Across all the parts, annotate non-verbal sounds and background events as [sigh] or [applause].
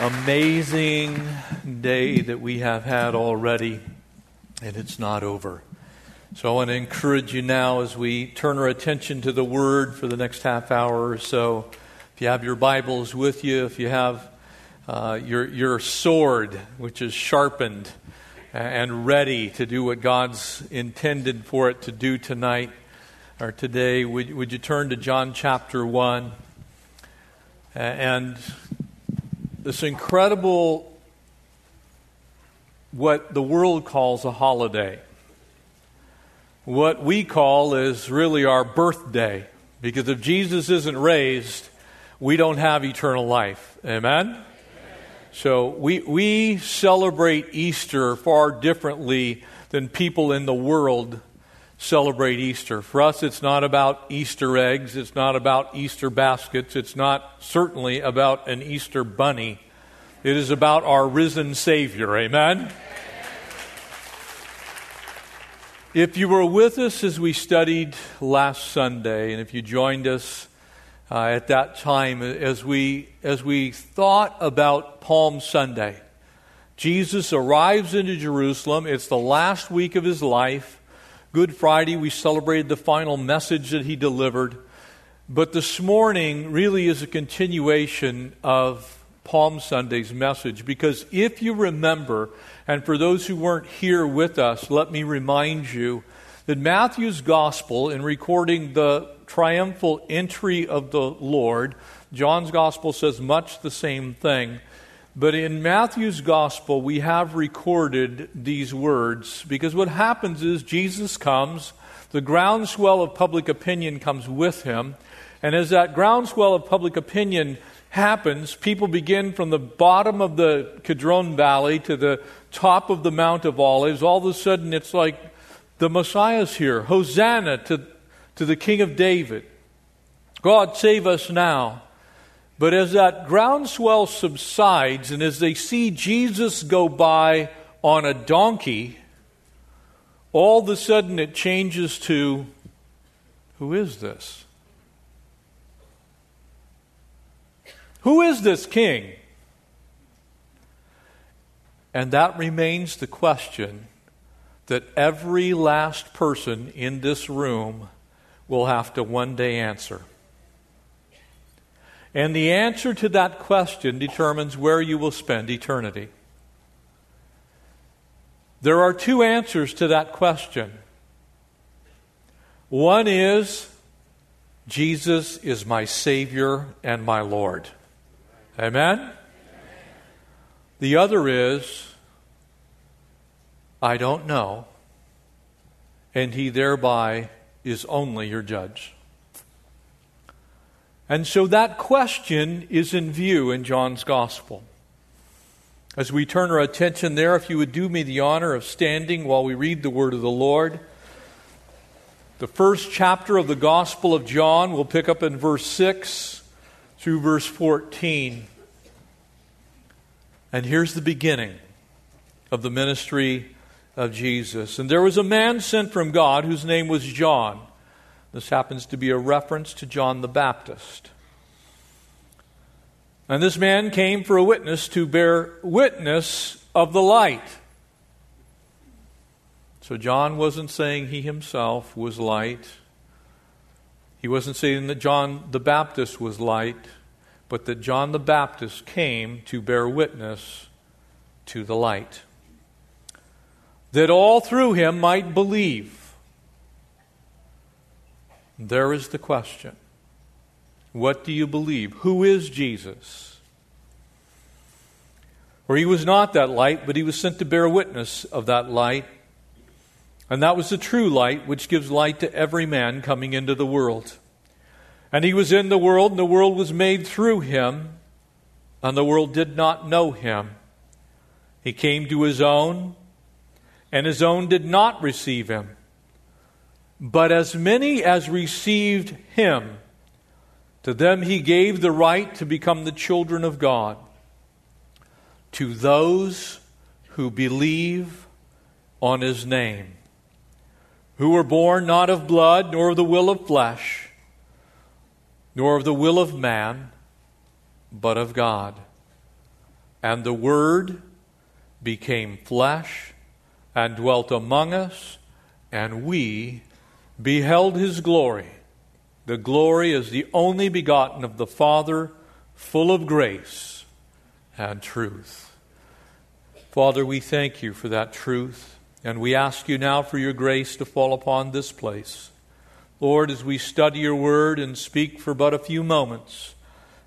amazing day that we have had already, and it's not over. So I want to encourage you now as we turn our attention to the Word for the next half hour or so. If you have your Bibles with you, if you have uh, your, your sword, which is sharpened and ready to do what God's intended for it to do tonight or today, would, would you turn to John chapter 1? And this incredible, what the world calls a holiday. What we call is really our birthday. Because if Jesus isn't raised, we don't have eternal life. Amen? So we, we celebrate Easter far differently than people in the world celebrate Easter. For us, it's not about Easter eggs, it's not about Easter baskets, it's not certainly about an Easter bunny. It is about our risen Savior. Amen? If you were with us as we studied last Sunday, and if you joined us uh, at that time as we, as we thought about Palm Sunday, Jesus arrives into Jerusalem. It's the last week of his life. Good Friday, we celebrated the final message that he delivered. But this morning really is a continuation of Palm Sunday's message because if you remember, and for those who weren't here with us, let me remind you that Matthew's gospel, in recording the triumphal entry of the Lord, John's gospel says much the same thing. But in Matthew's gospel, we have recorded these words because what happens is Jesus comes, the groundswell of public opinion comes with him, and as that groundswell of public opinion happens, people begin from the bottom of the Kidron Valley to the top of the Mount of Olives. All of a sudden, it's like the Messiah's here. Hosanna to, to the King of David. God, save us now. But as that groundswell subsides and as they see Jesus go by on a donkey, all of a sudden it changes to who is this? Who is this king? And that remains the question that every last person in this room will have to one day answer. And the answer to that question determines where you will spend eternity. There are two answers to that question. One is, Jesus is my Savior and my Lord. Amen? The other is, I don't know, and He thereby is only your judge. And so that question is in view in John's Gospel. As we turn our attention there, if you would do me the honor of standing while we read the word of the Lord. The first chapter of the Gospel of John, we'll pick up in verse 6 through verse 14. And here's the beginning of the ministry of Jesus. And there was a man sent from God whose name was John. This happens to be a reference to John the Baptist. And this man came for a witness to bear witness of the light. So John wasn't saying he himself was light. He wasn't saying that John the Baptist was light, but that John the Baptist came to bear witness to the light. That all through him might believe. There is the question What do you believe? Who is Jesus? For he was not that light, but he was sent to bear witness of that light. And that was the true light, which gives light to every man coming into the world. And he was in the world, and the world was made through him, and the world did not know him. He came to his own, and his own did not receive him. But as many as received him, to them he gave the right to become the children of God. To those who believe on his name, who were born not of blood, nor of the will of flesh, nor of the will of man, but of God. And the Word became flesh and dwelt among us, and we beheld his glory. The glory is the only begotten of the Father, full of grace and truth. Father, we thank you for that truth, and we ask you now for your grace to fall upon this place. Lord, as we study your word and speak for but a few moments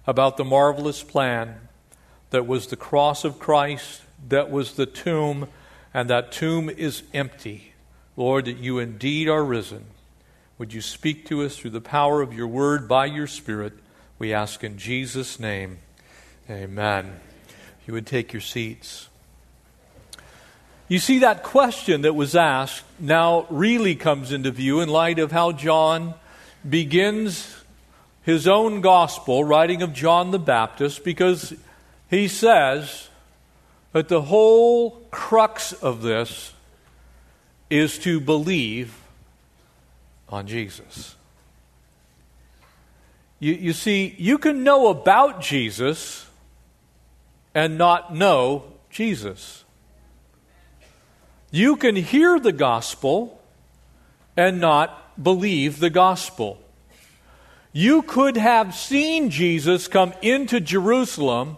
about the marvelous plan that was the cross of Christ, that was the tomb, and that tomb is empty. Lord, that you indeed are risen. Would you speak to us through the power of your word by your Spirit? We ask in Jesus' name. Amen. You would take your seats. You see, that question that was asked now really comes into view in light of how John begins his own gospel, writing of John the Baptist, because he says that the whole crux of this is to believe on Jesus. You, you see, you can know about Jesus and not know Jesus. You can hear the gospel and not believe the gospel. You could have seen Jesus come into Jerusalem,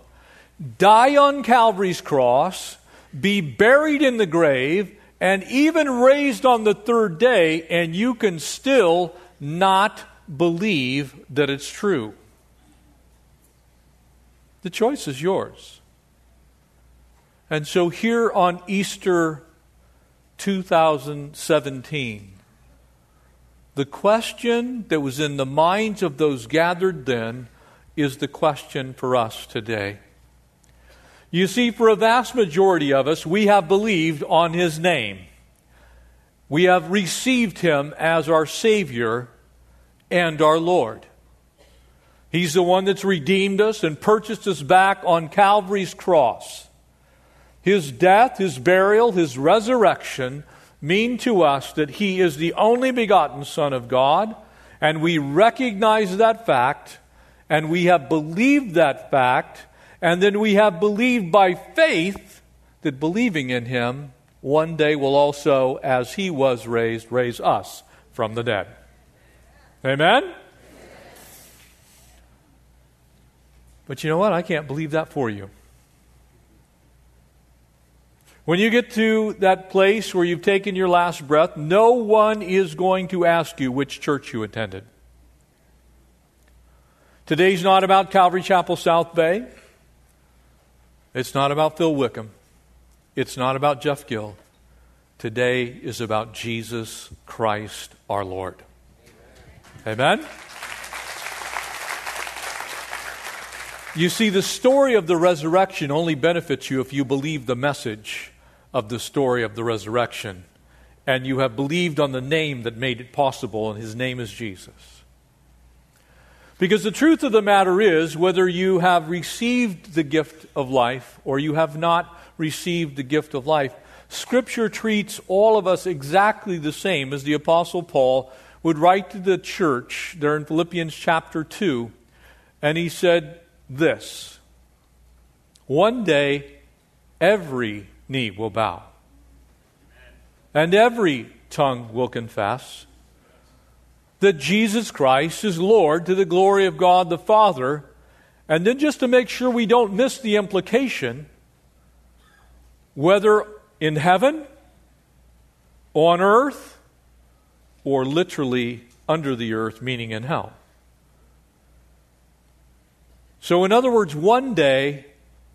die on Calvary's cross, be buried in the grave, and even raised on the third day, and you can still not believe that it's true. The choice is yours. And so here on Easter 2017, the question that was in the minds of those gathered then is the question for us today. You see, for a vast majority of us, we have believed on His name. We have received Him as our Savior and our Lord. He's the one that's redeemed us and purchased us back on Calvary's cross. His death, His burial, His resurrection mean to us that He is the only begotten Son of God, and we recognize that fact, and we have believed that fact and then we have believed by faith that believing in him one day will also, as he was raised, raise us from the dead. Amen? But you know what? I can't believe that for you. When you get to that place where you've taken your last breath, no one is going to ask you which church you attended. Today's not about Calvary Chapel South Bay. It's not about Phil Wickham. It's not about Jeff Gill. Today is about Jesus Christ our Lord. Amen? You see, the story of the resurrection only benefits you if you believe the message of the story of the resurrection and you have believed on the name that made it possible, and his name is Jesus. Because the truth of the matter is, whether you have received the gift of life or you have not received the gift of life, Scripture treats all of us exactly the same as the Apostle Paul would write to the church there in Philippians chapter 2. And he said this One day, every knee will bow, and every tongue will confess that Jesus Christ is Lord to the glory of God the Father. And then, just to make sure we don't miss the implication, whether in heaven, on earth, or literally under the earth, meaning in hell. So, in other words, one day,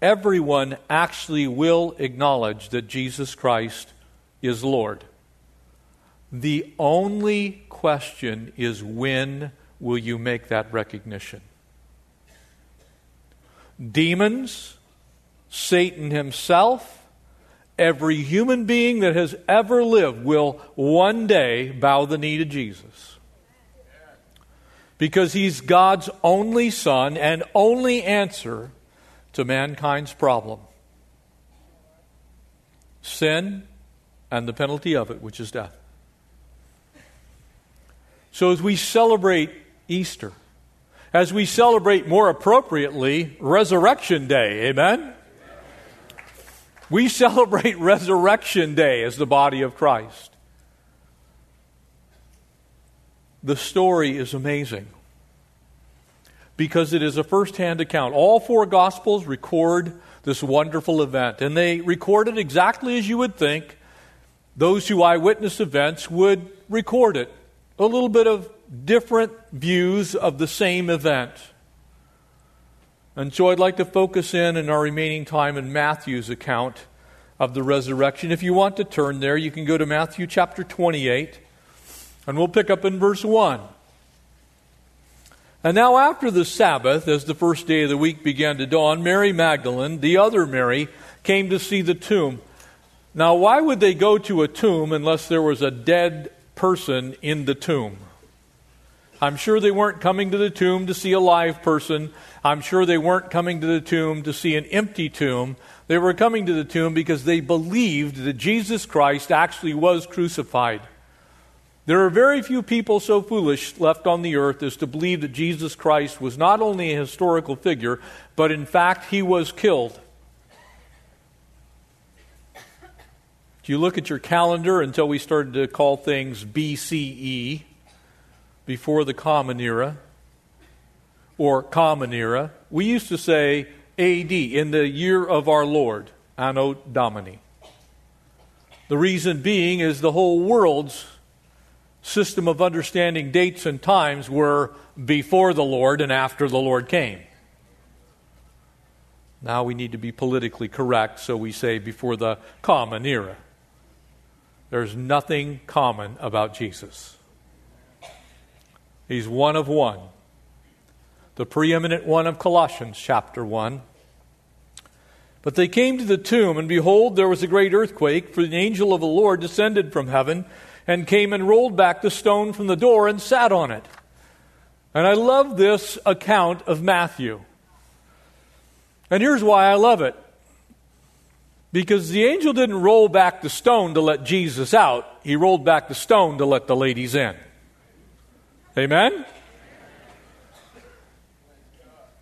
everyone actually will acknowledge that Jesus Christ is Lord. The only question is when will you make that recognition? Demons, Satan himself, every human being that has ever lived will one day bow the knee to Jesus. Because he's God's only son and only answer to mankind's problem sin and the penalty of it, which is death. So as we celebrate Easter, as we celebrate more appropriately Resurrection Day, amen? We celebrate [laughs] Resurrection Day as the body of Christ. The story is amazing because it is a first hand account. All four Gospels record this wonderful event, and they record it exactly as you would think those who eyewitness events would record it. A little bit of different views of the same event. And so I'd like to focus in in our remaining time in Matthew's account of the resurrection. If you want to turn there, you can go to Matthew chapter 28, and we'll pick up in verse 1. And now, after the Sabbath, as the first day of the week began to dawn, Mary Magdalene, the other Mary, came to see the tomb. Now, why would they go to a tomb unless there was a dead person in the tomb? I'm sure they weren't coming to the tomb to see a live person. I'm sure they weren't coming to the tomb to see an empty tomb. They were coming to the tomb because they believed that Jesus Christ actually was crucified. There are very few people so foolish left on the earth as to believe that Jesus Christ was not only a historical figure, but in fact he was killed. If you look at your calendar until we started to call things BCE, before the Common Era, or Common Era, we used to say AD, in the year of our Lord, Anno Domini. The reason being is the whole world's system of understanding dates and times were before the Lord and after the Lord came. Now we need to be politically correct, so we say before the common era. There's nothing common about Jesus. He's one of one, the preeminent one of Colossians chapter 1. But they came to the tomb, and behold, there was a great earthquake, for the angel of the Lord descended from heaven and came and rolled back the stone from the door and sat on it. And I love this account of Matthew. And here's why I love it. Because the angel didn't roll back the stone to let Jesus out, he rolled back the stone to let the ladies in. Amen?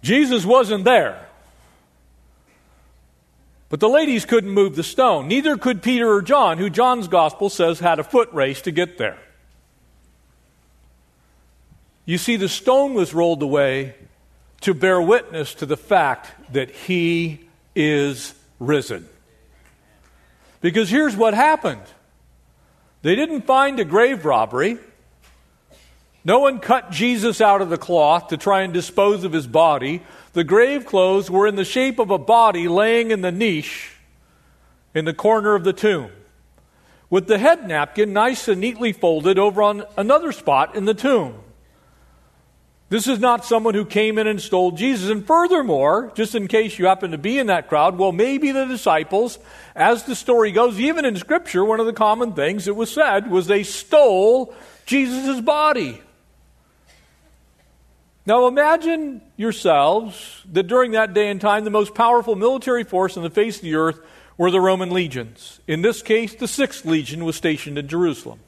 Jesus wasn't there. But the ladies couldn't move the stone. Neither could Peter or John, who John's gospel says had a foot race to get there. You see, the stone was rolled away to bear witness to the fact that he is risen. Because here's what happened they didn't find a grave robbery. No one cut Jesus out of the cloth to try and dispose of his body. The grave clothes were in the shape of a body laying in the niche in the corner of the tomb, with the head napkin nice and neatly folded over on another spot in the tomb. This is not someone who came in and stole Jesus. And furthermore, just in case you happen to be in that crowd, well, maybe the disciples, as the story goes, even in Scripture, one of the common things that was said was they stole Jesus' body. Now imagine yourselves that during that day and time, the most powerful military force on the face of the earth were the Roman legions. In this case, the Sixth Legion was stationed in Jerusalem.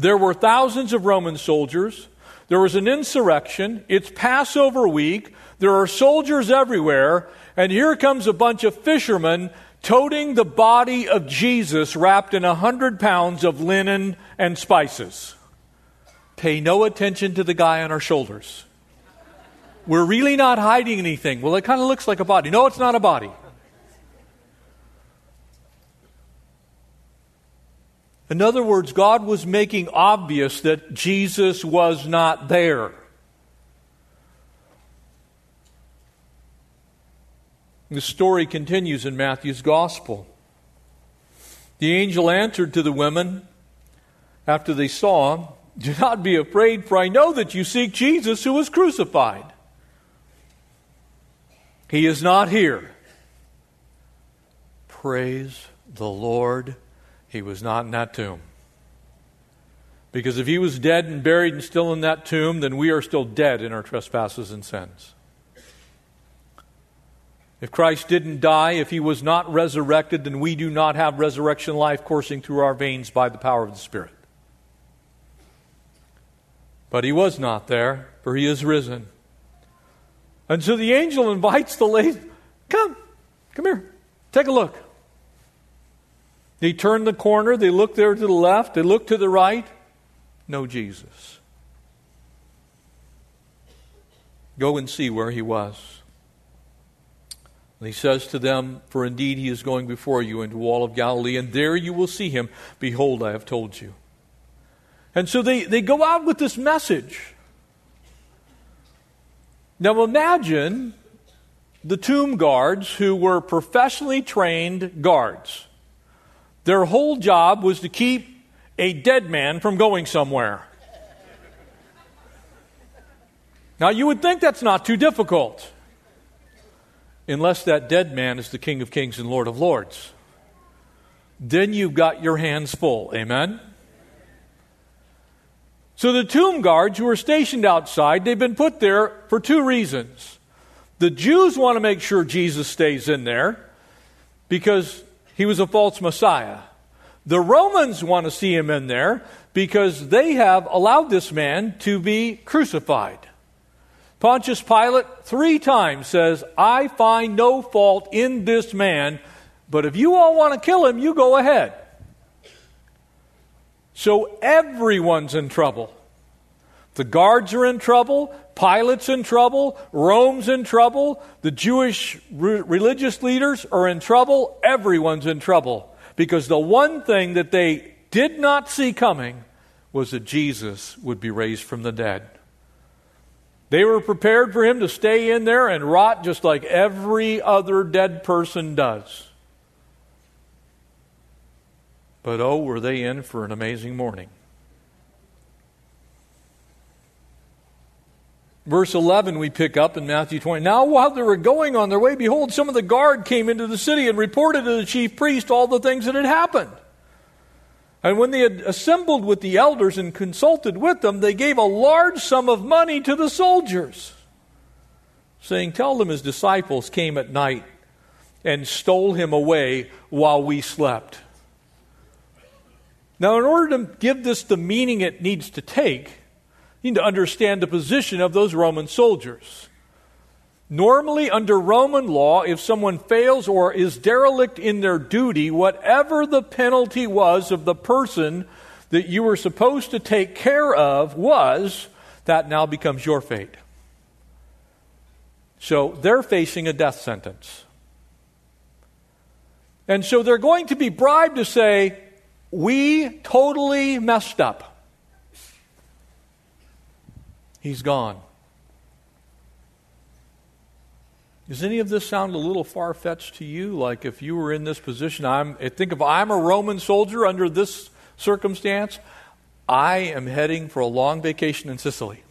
There were thousands of Roman soldiers. There was an insurrection. It's Passover week. There are soldiers everywhere. And here comes a bunch of fishermen toting the body of Jesus wrapped in a hundred pounds of linen and spices pay no attention to the guy on our shoulders. We're really not hiding anything. Well, it kind of looks like a body. No, it's not a body. In other words, God was making obvious that Jesus was not there. The story continues in Matthew's Gospel. The angel answered to the women after they saw him do not be afraid, for I know that you seek Jesus who was crucified. He is not here. Praise the Lord, he was not in that tomb. Because if he was dead and buried and still in that tomb, then we are still dead in our trespasses and sins. If Christ didn't die, if he was not resurrected, then we do not have resurrection life coursing through our veins by the power of the Spirit. But he was not there, for he is risen. And so the angel invites the lady, Come, Come here. Take a look. They turn the corner. They look there to the left. They look to the right. No Jesus. Go and see where he was. And he says to them, For indeed he is going before you into all of Galilee, and there you will see him. Behold, I have told you. And so they, they go out with this message. Now imagine the tomb guards who were professionally trained guards. Their whole job was to keep a dead man from going somewhere. Now, you would think that's not too difficult, unless that dead man is the King of Kings and Lord of Lords. Then you've got your hands full. Amen? So the tomb guards who are stationed outside, they've been put there for two reasons. The Jews want to make sure Jesus stays in there because he was a false Messiah. The Romans want to see him in there because they have allowed this man to be crucified. Pontius Pilate three times says, I find no fault in this man, but if you all want to kill him, you go ahead. So everyone's in trouble. The guards are in trouble. Pilate's in trouble. Rome's in trouble. The Jewish re- religious leaders are in trouble. Everyone's in trouble. Because the one thing that they did not see coming was that Jesus would be raised from the dead. They were prepared for him to stay in there and rot just like every other dead person does. But oh, were they in for an amazing morning. Verse 11, we pick up in Matthew 20. Now, while they were going on their way, behold, some of the guard came into the city and reported to the chief priest all the things that had happened. And when they had assembled with the elders and consulted with them, they gave a large sum of money to the soldiers, saying, Tell them his disciples came at night and stole him away while we slept. Now, in order to give this the meaning it needs to take, you need to understand the position of those Roman soldiers. Normally, under Roman law, if someone fails or is derelict in their duty, whatever the penalty was of the person that you were supposed to take care of was, that now becomes your fate. So they're facing a death sentence. And so they're going to be bribed to say, We totally messed up. He's gone. Does any of this sound a little far fetched to you? Like if you were in this position, I'm, think if I'm a Roman soldier under this circumstance, I am heading for a long vacation in Sicily.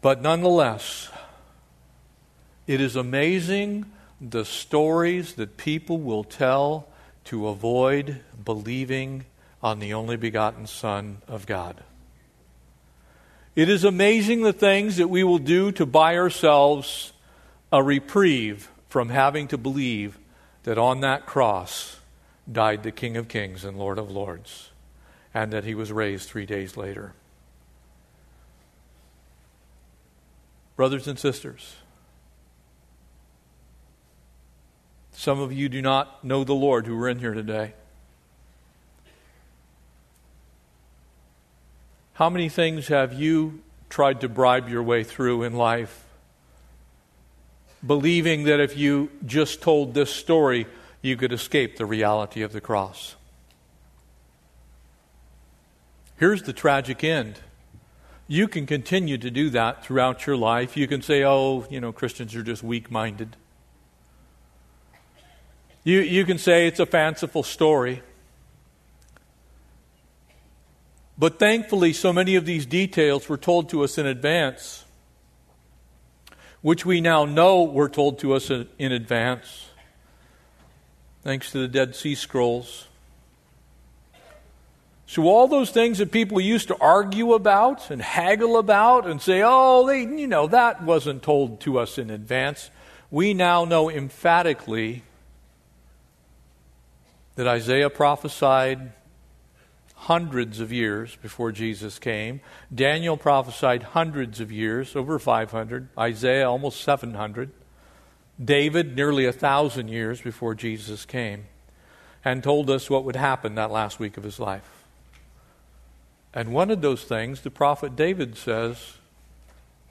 But nonetheless, it is amazing the stories that people will tell to avoid believing on the only begotten Son of God. It is amazing the things that we will do to buy ourselves a reprieve from having to believe that on that cross died the King of Kings and Lord of Lords, and that he was raised three days later. Brothers and sisters, some of you do not know the Lord who are in here today. How many things have you tried to bribe your way through in life? Believing that if you just told this story, you could escape the reality of the cross. Here's the tragic end. You can continue to do that throughout your life. You can say, oh, you know, Christians are just weak minded. You, you can say it's a fanciful story. But thankfully, so many of these details were told to us in advance, which we now know were told to us in advance, thanks to the Dead Sea Scrolls. So, all those things that people used to argue about and haggle about and say, oh, they, you know, that wasn't told to us in advance, we now know emphatically that Isaiah prophesied hundreds of years before Jesus came. Daniel prophesied hundreds of years, over 500. Isaiah, almost 700. David, nearly a thousand years before Jesus came, and told us what would happen that last week of his life. And one of those things, the prophet David says,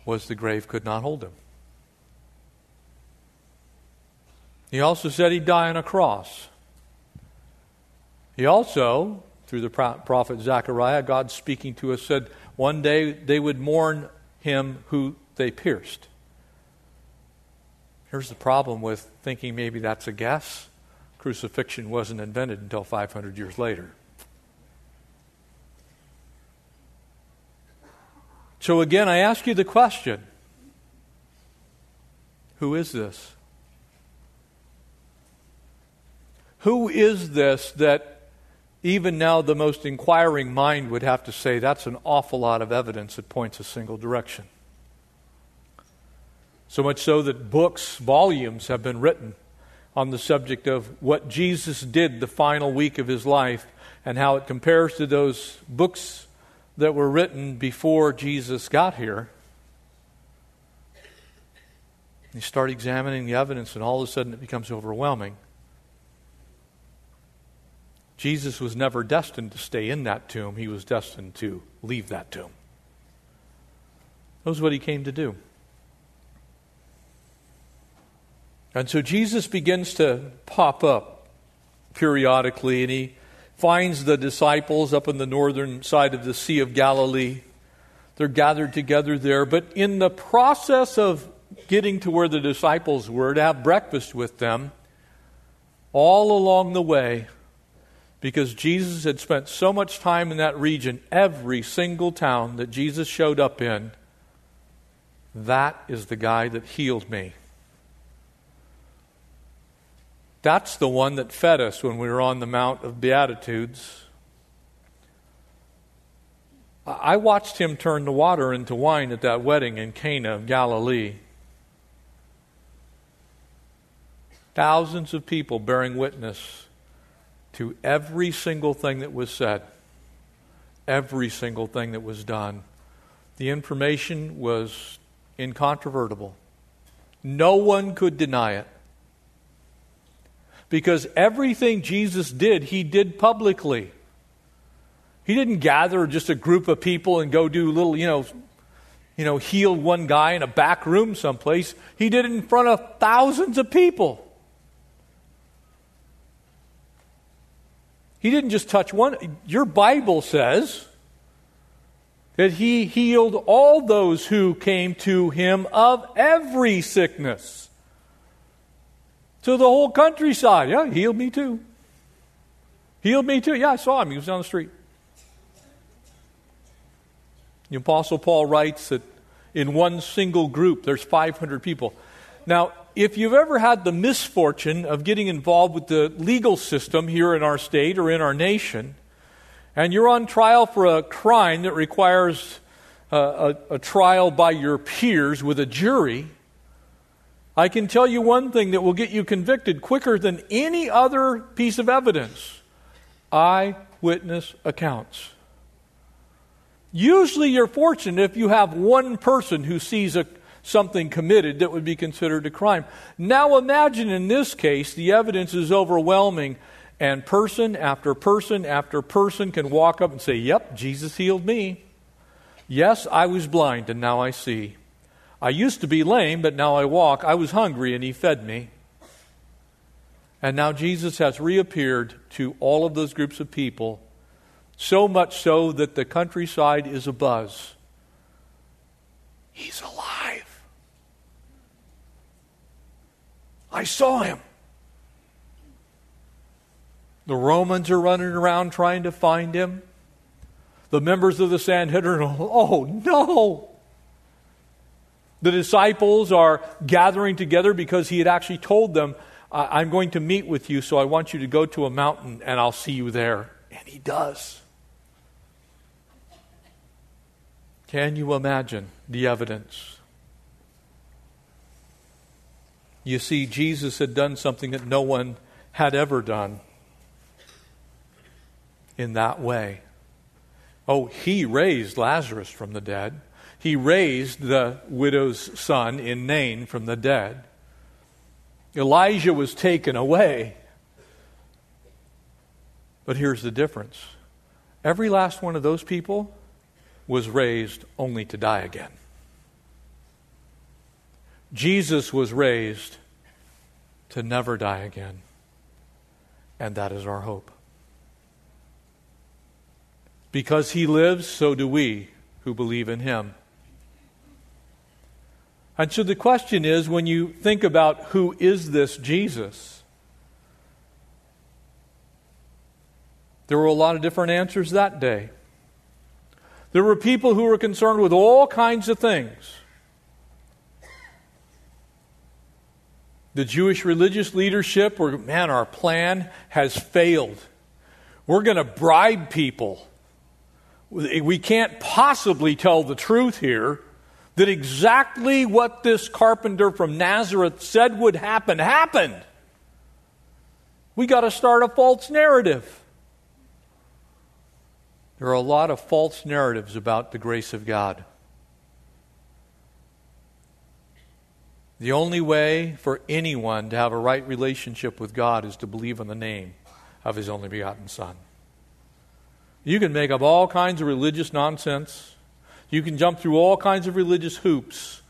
was the grave could not hold him. He also said he'd die on a cross. He also, through the prophet Zechariah, God speaking to us, said one day they would mourn him who they pierced. Here's the problem with thinking maybe that's a guess crucifixion wasn't invented until 500 years later. So, again, I ask you the question who is this? Who is this that even now the most inquiring mind would have to say that's an awful lot of evidence that points a single direction? So much so that books, volumes have been written on the subject of what Jesus did the final week of his life and how it compares to those books that were written before Jesus got here. You start examining the evidence, and all of a sudden it becomes overwhelming. Jesus was never destined to stay in that tomb, he was destined to leave that tomb. That was what he came to do. And so Jesus begins to pop up periodically, and he finds the disciples up on the northern side of the Sea of Galilee. They're gathered together there. But in the process of getting to where the disciples were to have breakfast with them, all along the way, because Jesus had spent so much time in that region, every single town that Jesus showed up in, that is the guy that healed me. That's the one that fed us when we were on the Mount of Beatitudes. I watched him turn the water into wine at that wedding in Cana of Galilee. Thousands of people bearing witness to every single thing that was said, every single thing that was done. The information was incontrovertible. No one could deny it because everything Jesus did, he did publicly. He didn't gather just a group of people and go do little, you know, you know, heal one guy in a back room someplace. He did it in front of thousands of people. He didn't just touch one. Your Bible says that he healed all those who came to him of every sickness to the whole countryside. Yeah, healed me too. Healed me too. Yeah, I saw him. He was down the street. The Apostle Paul writes that in one single group there's 500 people. Now, if you've ever had the misfortune of getting involved with the legal system here in our state or in our nation, and you're on trial for a crime that requires uh, a, a trial by your peers with a jury, I can tell you one thing that will get you convicted quicker than any other piece of evidence eyewitness accounts. Usually, you're fortunate if you have one person who sees a, something committed that would be considered a crime. Now, imagine in this case, the evidence is overwhelming, and person after person after person can walk up and say, Yep, Jesus healed me. Yes, I was blind, and now I see. I used to be lame, but now I walk. I was hungry, and he fed me. And now Jesus has reappeared to all of those groups of people, so much so that the countryside is abuzz. He's alive. I saw him. The Romans are running around trying to find him. The members of the Sanhedrin, [laughs] oh no, the disciples are gathering together because he had actually told them, I'm going to meet with you, so I want you to go to a mountain and I'll see you there. And he does. Can you imagine the evidence? You see, Jesus had done something that no one had ever done in that way. Oh, he raised Lazarus from the dead. He raised the widow's son in Nain from the dead. Elijah was taken away. But here's the difference every last one of those people was raised only to die again. Jesus was raised to never die again. And that is our hope. Because he lives, so do we who believe in him. And so the question is when you think about who is this Jesus, there were a lot of different answers that day. There were people who were concerned with all kinds of things. The Jewish religious leadership were, man, our plan has failed. We're going to bribe people. We can't possibly tell the truth here that exactly what this carpenter from Nazareth said would happen happened. We got to start a false narrative. There are a lot of false narratives about the grace of God. The only way for anyone to have a right relationship with God is to believe in the name of His only begotten Son. You can make up all kinds of religious nonsense. You can jump through all kinds of religious hoops.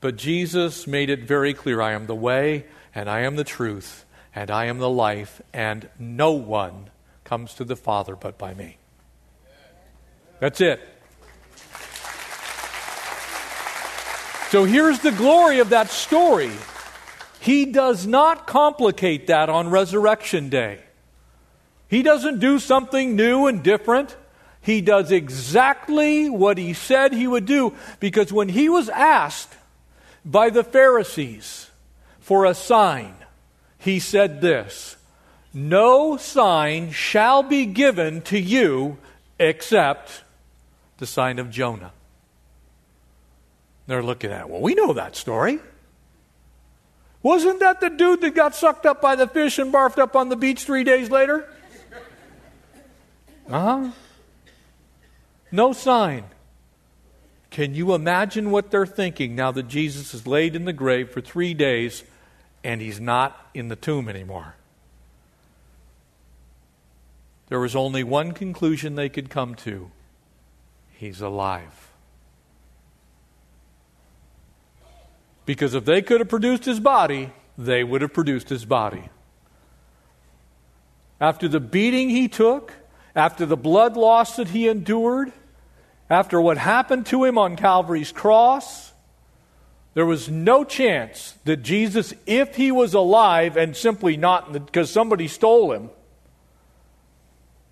But Jesus made it very clear I am the way, and I am the truth, and I am the life, and no one comes to the Father but by me. That's it. So here's the glory of that story. He does not complicate that on Resurrection Day. He doesn't do something new and different. He does exactly what he said he would do because when he was asked by the Pharisees for a sign, he said this No sign shall be given to you except the sign of Jonah. They're looking at, well, we know that story. Wasn't that the dude that got sucked up by the fish and barfed up on the beach three days later? Uh huh. No sign. Can you imagine what they're thinking now that Jesus is laid in the grave for three days and he's not in the tomb anymore? There was only one conclusion they could come to he's alive. Because if they could have produced his body, they would have produced his body. After the beating he took, after the blood loss that he endured, after what happened to him on Calvary's cross, there was no chance that Jesus, if he was alive and simply not because somebody stole him,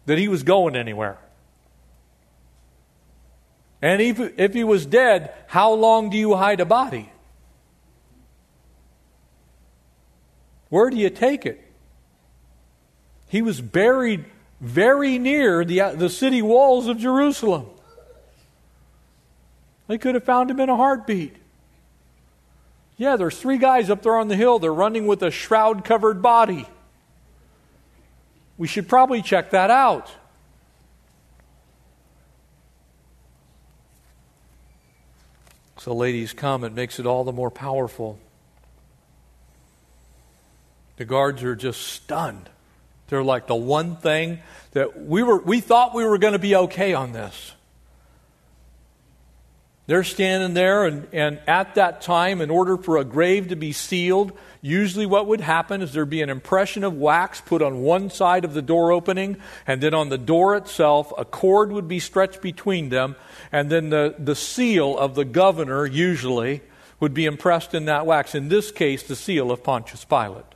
that he was going anywhere. And if, if he was dead, how long do you hide a body? Where do you take it? He was buried very near the, uh, the city walls of Jerusalem. They could have found him in a heartbeat. Yeah, there's three guys up there on the hill. They're running with a shroud covered body. We should probably check that out. So, ladies, come. It makes it all the more powerful. The guards are just stunned. They're like the one thing that we were we thought we were going to be okay on this. They're standing there, and, and at that time, in order for a grave to be sealed, usually what would happen is there'd be an impression of wax put on one side of the door opening, and then on the door itself, a cord would be stretched between them, and then the, the seal of the governor, usually, would be impressed in that wax. In this case, the seal of Pontius Pilate.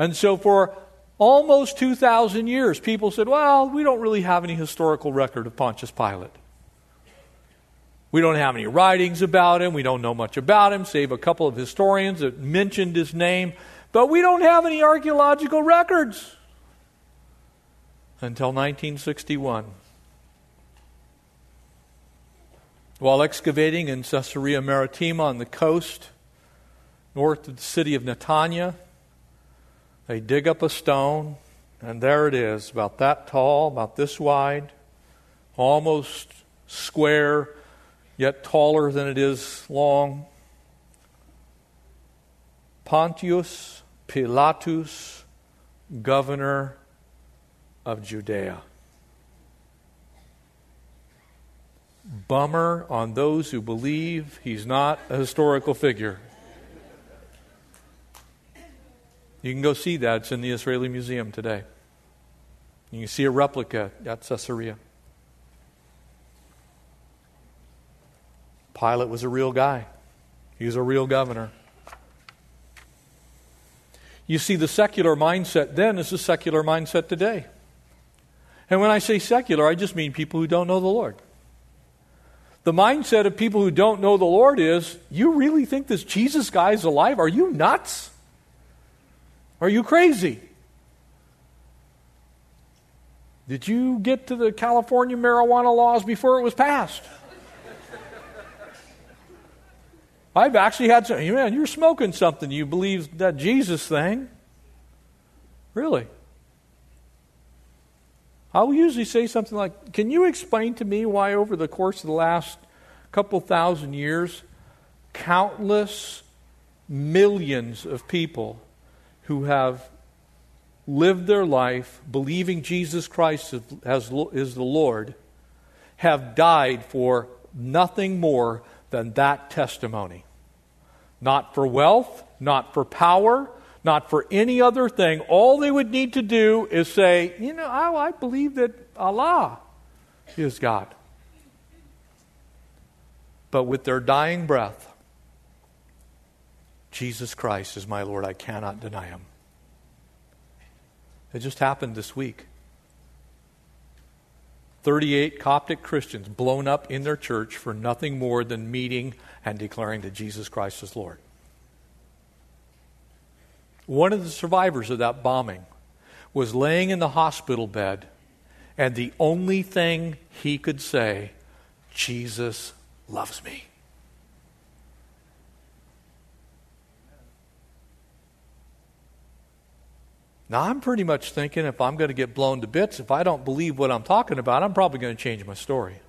And so for almost 2,000 years, people said, well, we don't really have any historical record of Pontius Pilate. We don't have any writings about him. We don't know much about him, save a couple of historians that mentioned his name. But we don't have any archaeological records until 1961. While excavating in Caesarea Maritima on the coast, north of the city of Netanya, they dig up a stone And there it is, about that tall, about this wide, almost square, yet taller than it is long. Pontius Pilatus, governor of Judea. Bummer on those who believe he's not a historical figure. You can go see that. It's in the Israeli Museum today. You can see a replica at Caesarea. Pilate was a real guy, he was a real governor. You see, the secular mindset then is the secular mindset today. And when I say secular, I just mean people who don't know the Lord. The mindset of people who don't know the Lord is you really think this Jesus guy is alive? Are you nuts? Are you crazy? Did you get to the California marijuana laws before it was passed? I've actually had some, man, you're smoking something. You believe that Jesus thing. Really? I'll usually say something like, Can you explain to me why, over the course of the last couple thousand years, countless millions of people who have lived their life believing Jesus Christ is the Lord have died for nothing more than that testimony. Not for wealth, not for power, not for any other thing. All they would need to do is say, you know, I, I believe that Allah is God. But with their dying breath, Jesus Christ is my Lord. I cannot deny him. It just happened this week. 38 Coptic Christians blown up in their church for nothing more than meeting and declaring that Jesus Christ is Lord. One of the survivors of that bombing was laying in the hospital bed, and the only thing he could say, Jesus loves me. Now, I'm pretty much thinking if I'm going to get blown to bits, if I don't believe what I'm talking about, I'm probably going to change my story.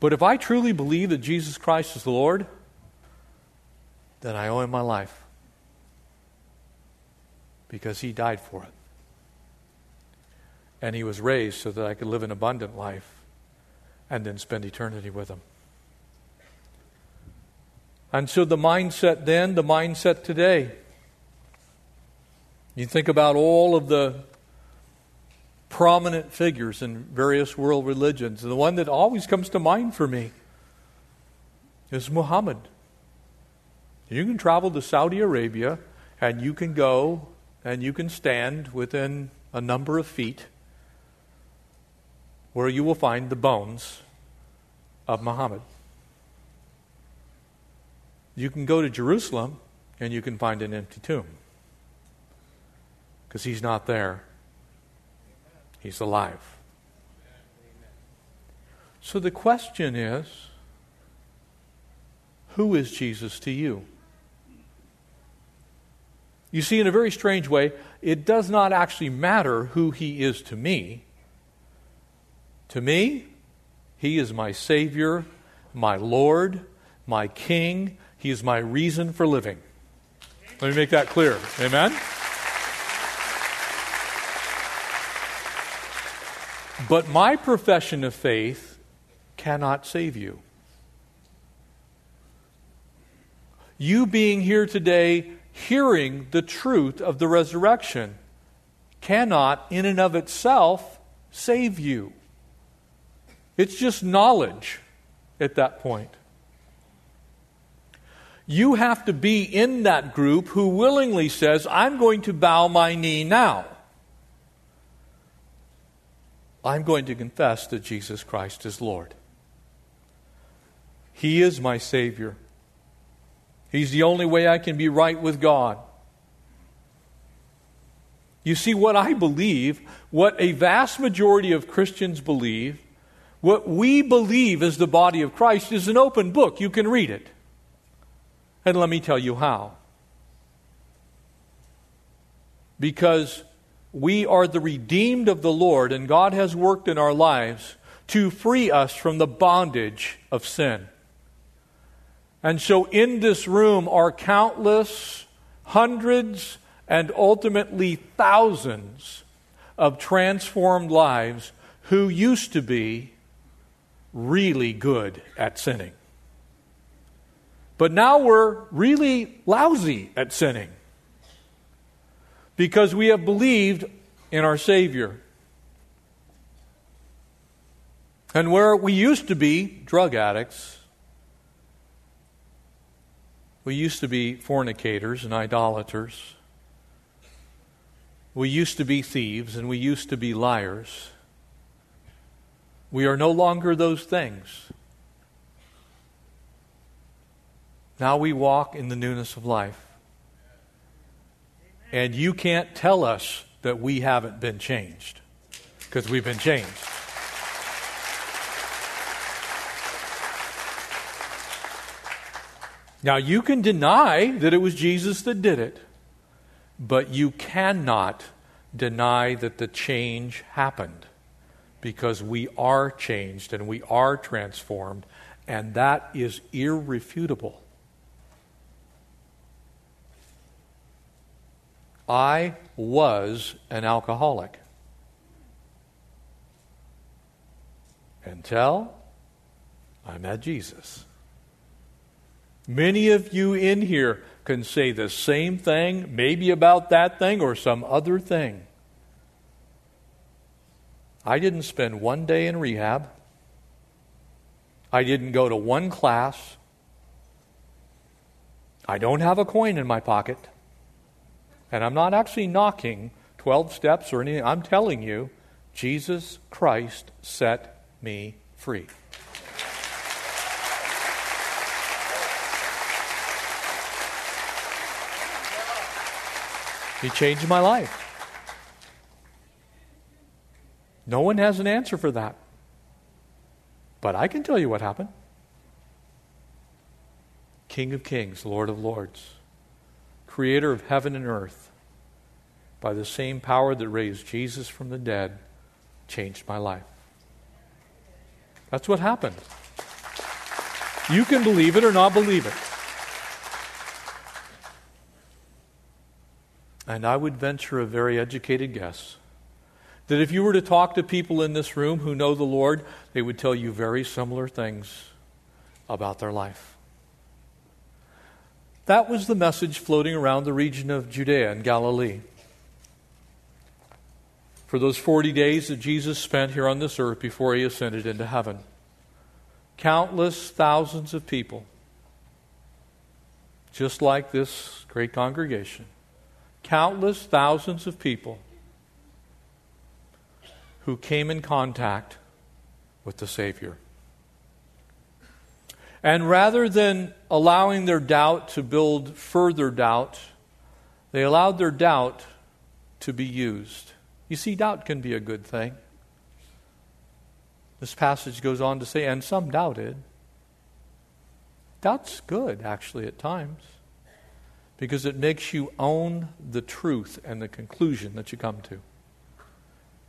But if I truly believe that Jesus Christ is the Lord, then I owe him my life because he died for it. And he was raised so that I could live an abundant life and then spend eternity with him. And so the mindset then, the mindset today, you think about all of the prominent figures in various world religions. And the one that always comes to mind for me is Muhammad. You can travel to Saudi Arabia and you can go and you can stand within a number of feet where you will find the bones of Muhammad. You can go to Jerusalem and you can find an empty tomb because he's not there. He's alive. So the question is who is Jesus to you? You see, in a very strange way, it does not actually matter who he is to me. To me, he is my Savior, my Lord, my King. He is my reason for living. Let me make that clear. Amen? But my profession of faith cannot save you. You being here today, hearing the truth of the resurrection, cannot, in and of itself, save you. It's just knowledge at that point. You have to be in that group who willingly says, I'm going to bow my knee now. I'm going to confess that Jesus Christ is Lord. He is my Savior. He's the only way I can be right with God. You see, what I believe, what a vast majority of Christians believe, what we believe as the body of Christ is an open book. You can read it. And let me tell you how. Because we are the redeemed of the Lord, and God has worked in our lives to free us from the bondage of sin. And so in this room are countless, hundreds, and ultimately thousands of transformed lives who used to be really good at sinning. But now we're really lousy at sinning because we have believed in our Savior. And where we used to be drug addicts, we used to be fornicators and idolaters, we used to be thieves and we used to be liars. We are no longer those things. Now we walk in the newness of life. And you can't tell us that we haven't been changed because we've been changed. Now, you can deny that it was Jesus that did it, but you cannot deny that the change happened because we are changed and we are transformed, and that is irrefutable. I was an alcoholic. Until I met Jesus. Many of you in here can say the same thing, maybe about that thing or some other thing. I didn't spend one day in rehab. I didn't go to one class. I don't have a coin in my pocket. And I'm not actually knocking 12 steps or anything. I'm telling you, Jesus Christ set me free. He changed my life. No one has an answer for that. But I can tell you what happened King of kings, Lord of lords creator of heaven and earth, by the same power that raised Jesus from the dead, changed my life. That's what happened. You can believe it or not believe it. And I would venture a very educated guess that if you were to talk to people in this room who know the Lord, they would tell you very similar things about their life. That was the message floating around the region of Judea and Galilee. For those 40 days that Jesus spent here on this earth before he ascended into heaven, countless thousands of people, just like this great congregation, countless thousands of people who came in contact with the Savior. And rather than allowing their doubt to build further doubt, they allowed their doubt to be used. You see, doubt can be a good thing. This passage goes on to say, and some doubted. Doubt's good, actually, at times, because it makes you own the truth and the conclusion that you come to.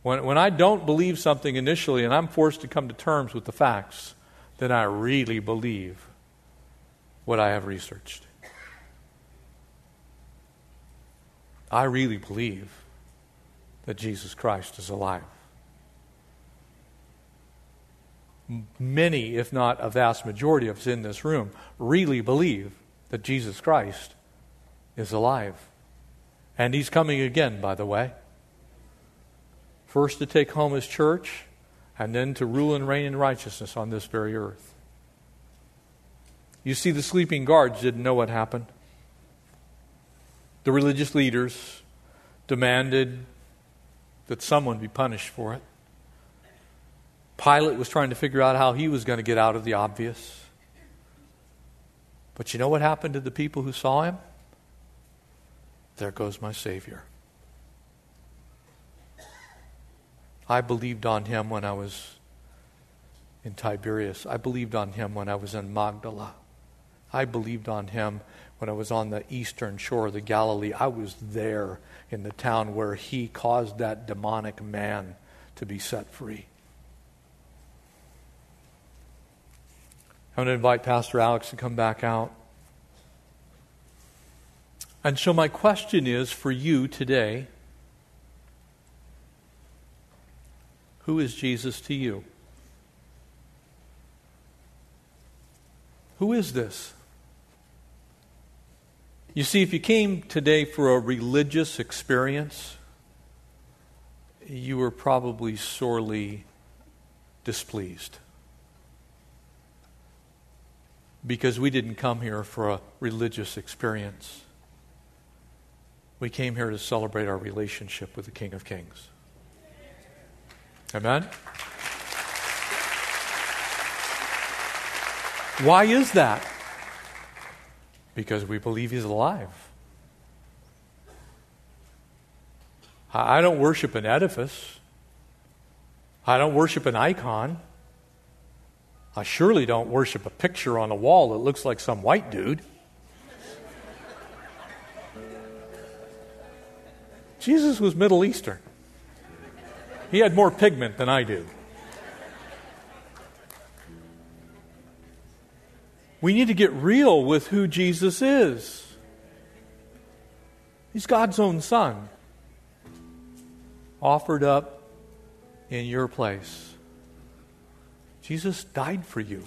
When, when I don't believe something initially and I'm forced to come to terms with the facts, then I really believe what I have researched. I really believe that Jesus Christ is alive. Many, if not a vast majority of us in this room, really believe that Jesus Christ is alive. And he's coming again, by the way. First to take home his church, and then to rule and reign in righteousness on this very earth. You see, the sleeping guards didn't know what happened. The religious leaders demanded that someone be punished for it. Pilate was trying to figure out how he was going to get out of the obvious. But you know what happened to the people who saw him? There goes my Savior. I believed on him when I was in Tiberias. I believed on him when I was in Magdala. I believed on him when I was on the eastern shore of the Galilee. I was there in the town where he caused that demonic man to be set free. I'm going to invite Pastor Alex to come back out. And so, my question is for you today who is Jesus to you? Who is this? You see, if you came today for a religious experience, you were probably sorely displeased. Because we didn't come here for a religious experience. We came here to celebrate our relationship with the King of Kings. Amen? Why is that? Because we believe he's alive. I don't worship an edifice. I don't worship an icon. I surely don't worship a picture on a wall that looks like some white dude. Jesus was Middle Eastern. He had more pigment than I do. We need to get real with who Jesus is. He's God's own Son, offered up in your place. Jesus died for you.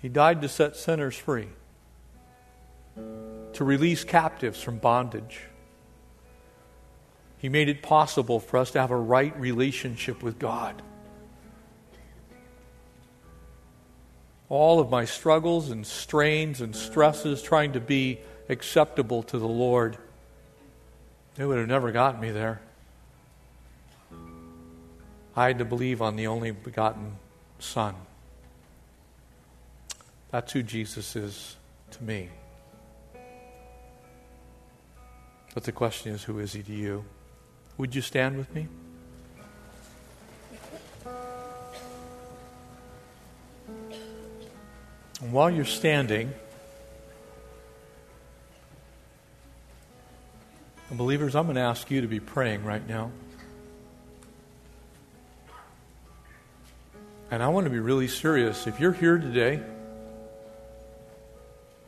He died to set sinners free, to release captives from bondage. He made it possible for us to have a right relationship with God. All of my struggles and strains and stresses trying to be acceptable to the Lord, it would have never gotten me there. I had to believe on the only begotten Son. That's who Jesus is to me. But the question is, who is he to you? Would you stand with me? And while you're standing, believers, I'm going to ask you to be praying right now. And I want to be really serious. If you're here today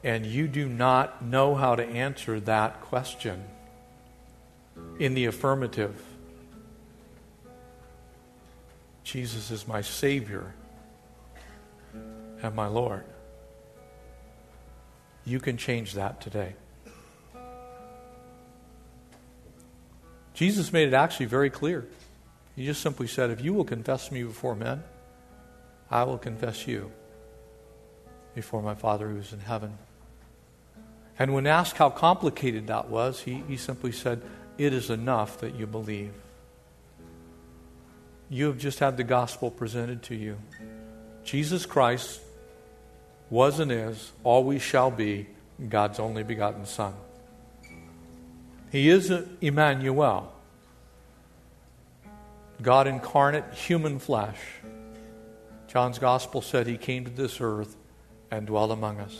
and you do not know how to answer that question in the affirmative, Jesus is my Savior and my Lord. You can change that today. Jesus made it actually very clear. He just simply said, If you will confess me before men, I will confess you before my Father who is in heaven. And when asked how complicated that was, he, he simply said, It is enough that you believe. You have just had the gospel presented to you. Jesus Christ was and is, always shall be, God's only begotten Son. He is Emmanuel, God incarnate, human flesh. John's gospel said he came to this earth and dwelt among us.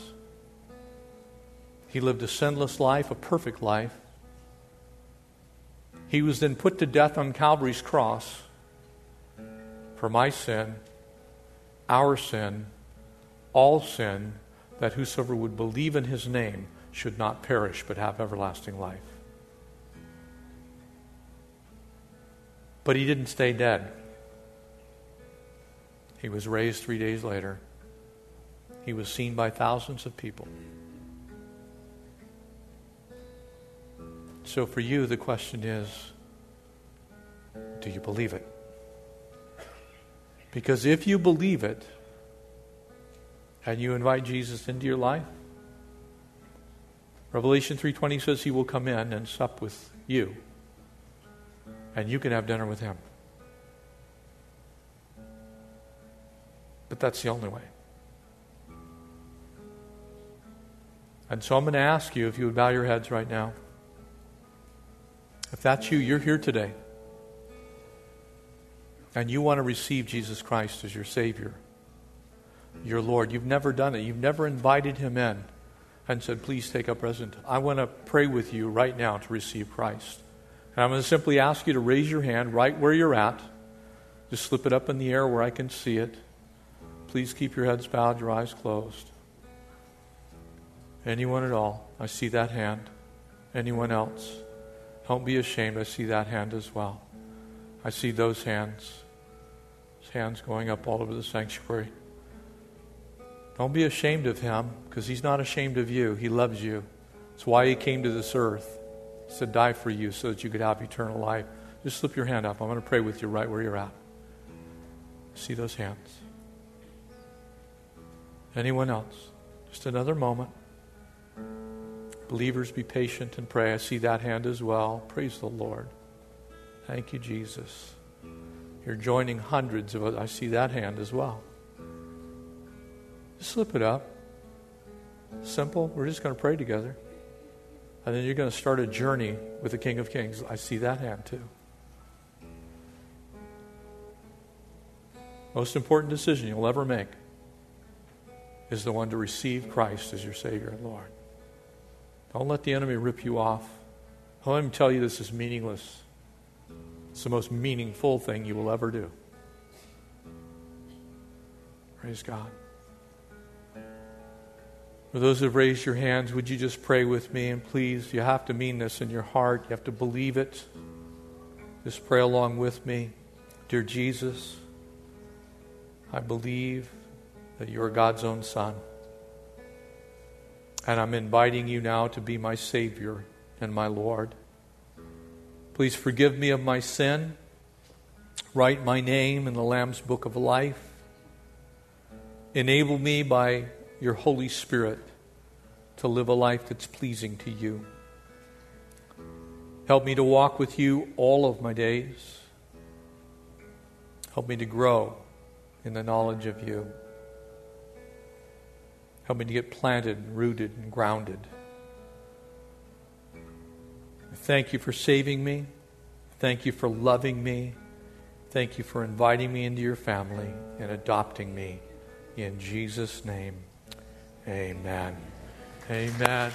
He lived a sinless life, a perfect life. He was then put to death on Calvary's cross for my sin, our sin, all sin, that whosoever would believe in his name should not perish but have everlasting life. But he didn't stay dead. He was raised three days later. He was seen by thousands of people. So for you, the question is do you believe it? Because if you believe it, and you invite Jesus into your life, Revelation 3:20 says he will come in and sup with you. And you can have dinner with him. But that's the only way. And so I'm going to ask you if you would bow your heads right now. If that's you, you're here today. And you want to receive Jesus Christ as your Savior your Lord. You've never done it. You've never invited him in and said, Please take up residence. I want to pray with you right now to receive Christ. And I'm going to simply ask you to raise your hand right where you're at. Just slip it up in the air where I can see it. Please keep your heads bowed, your eyes closed. Anyone at all? I see that hand. Anyone else? Don't be ashamed. I see that hand as well. I see those hands. Hands going up all over the sanctuary. Don't be ashamed of him because he's not ashamed of you. He loves you. That's why he came to this earth. He said, Die for you so that you could have eternal life. Just slip your hand up. I'm going to pray with you right where you're at. See those hands. Anyone else? Just another moment. Believers, be patient and pray. I see that hand as well. Praise the Lord. Thank you, Jesus. You're joining hundreds of us. I see that hand as well. Slip it up. Simple. We're just going to pray together. And then you're going to start a journey with the King of Kings. I see that hand too. Most important decision you'll ever make is the one to receive Christ as your Savior and Lord. Don't let the enemy rip you off. Let him tell you this is meaningless. It's the most meaningful thing you will ever do. Praise God. For those who have raised your hands, would you just pray with me? And please, you have to mean this in your heart. You have to believe it. Just pray along with me. Dear Jesus, I believe that you are God's own Son. And I'm inviting you now to be my Savior and my Lord. Please forgive me of my sin. Write my name in the Lamb's Book of Life. Enable me by your Holy Spirit to live a life that's pleasing to you. Help me to walk with you all of my days. Help me to grow in the knowledge of you. Help me to get planted and rooted and grounded. Thank you for saving me. Thank you for loving me. Thank you for inviting me into your family and adopting me. In Jesus' name. Amen. Amen.